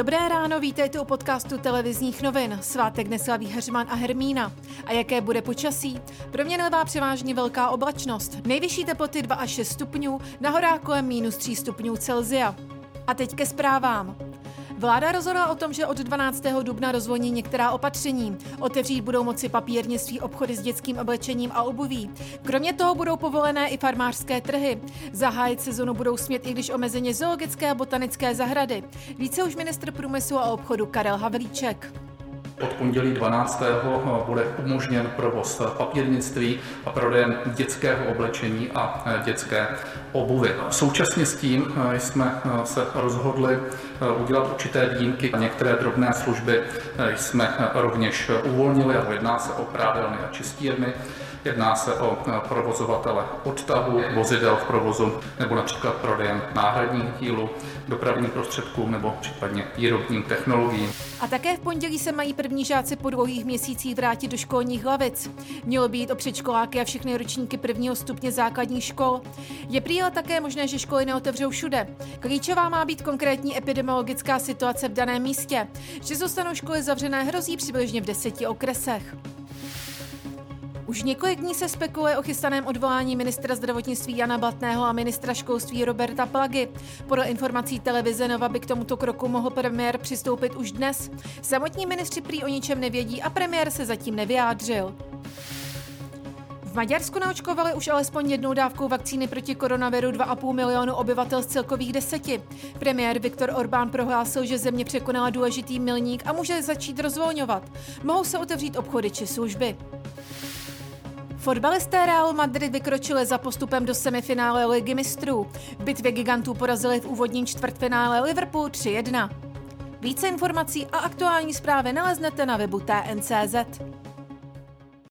Dobré ráno, vítejte u podcastu televizních novin. Svátek neslaví Heřman a Hermína. A jaké bude počasí? Proměnlivá převážně velká oblačnost. Nejvyšší teploty 2 až 6 stupňů, na horách kolem minus 3 stupňů Celzia. A teď ke zprávám. Vláda rozhodla o tom, že od 12. dubna rozvolní některá opatření. Otevřít budou moci papírnictví obchody s dětským oblečením a obuví. Kromě toho budou povolené i farmářské trhy. Zahájit sezonu budou smět i když omezeně zoologické a botanické zahrady. Více už ministr průmyslu a obchodu Karel Havlíček. Od pondělí 12. bude umožněn provoz papírnictví a prodejem dětského oblečení a dětské obuvy. Současně s tím jsme se rozhodli udělat určité výjimky. Některé drobné služby jsme rovněž uvolnili a jedná se o prádelny a čistírny. Jedná se o provozovatele odtahu, vozidel v provozu nebo například prodejem náhradních dílů, dopravním prostředkům nebo případně výrobním technologiím. A také v pondělí se mají první žáci po dlouhých měsících vrátit do školních hlavic. Mělo být o předškoláky a všechny ročníky prvního stupně základních škol. Je prý ale také možné, že školy neotevřou všude. Klíčová má být konkrétní epidemiologická situace v daném místě. Že zůstanou školy zavřené hrozí přibližně v deseti okresech. Už několik dní se spekuluje o chystaném odvolání ministra zdravotnictví Jana Blatného a ministra školství Roberta Plagy. Podle informací televize Nova by k tomuto kroku mohl premiér přistoupit už dnes. Samotní ministři prý o ničem nevědí a premiér se zatím nevyjádřil. V Maďarsku naočkovali už alespoň jednou dávkou vakcíny proti koronaviru 2,5 milionu obyvatel z celkových deseti. Premiér Viktor Orbán prohlásil, že země překonala důležitý milník a může začít rozvolňovat. Mohou se otevřít obchody či služby. Fotbalisté Real Madrid vykročili za postupem do semifinále Ligy mistrů. Bitvě gigantů porazili v úvodním čtvrtfinále Liverpool 3-1. Více informací a aktuální zprávy naleznete na webu TNCZ.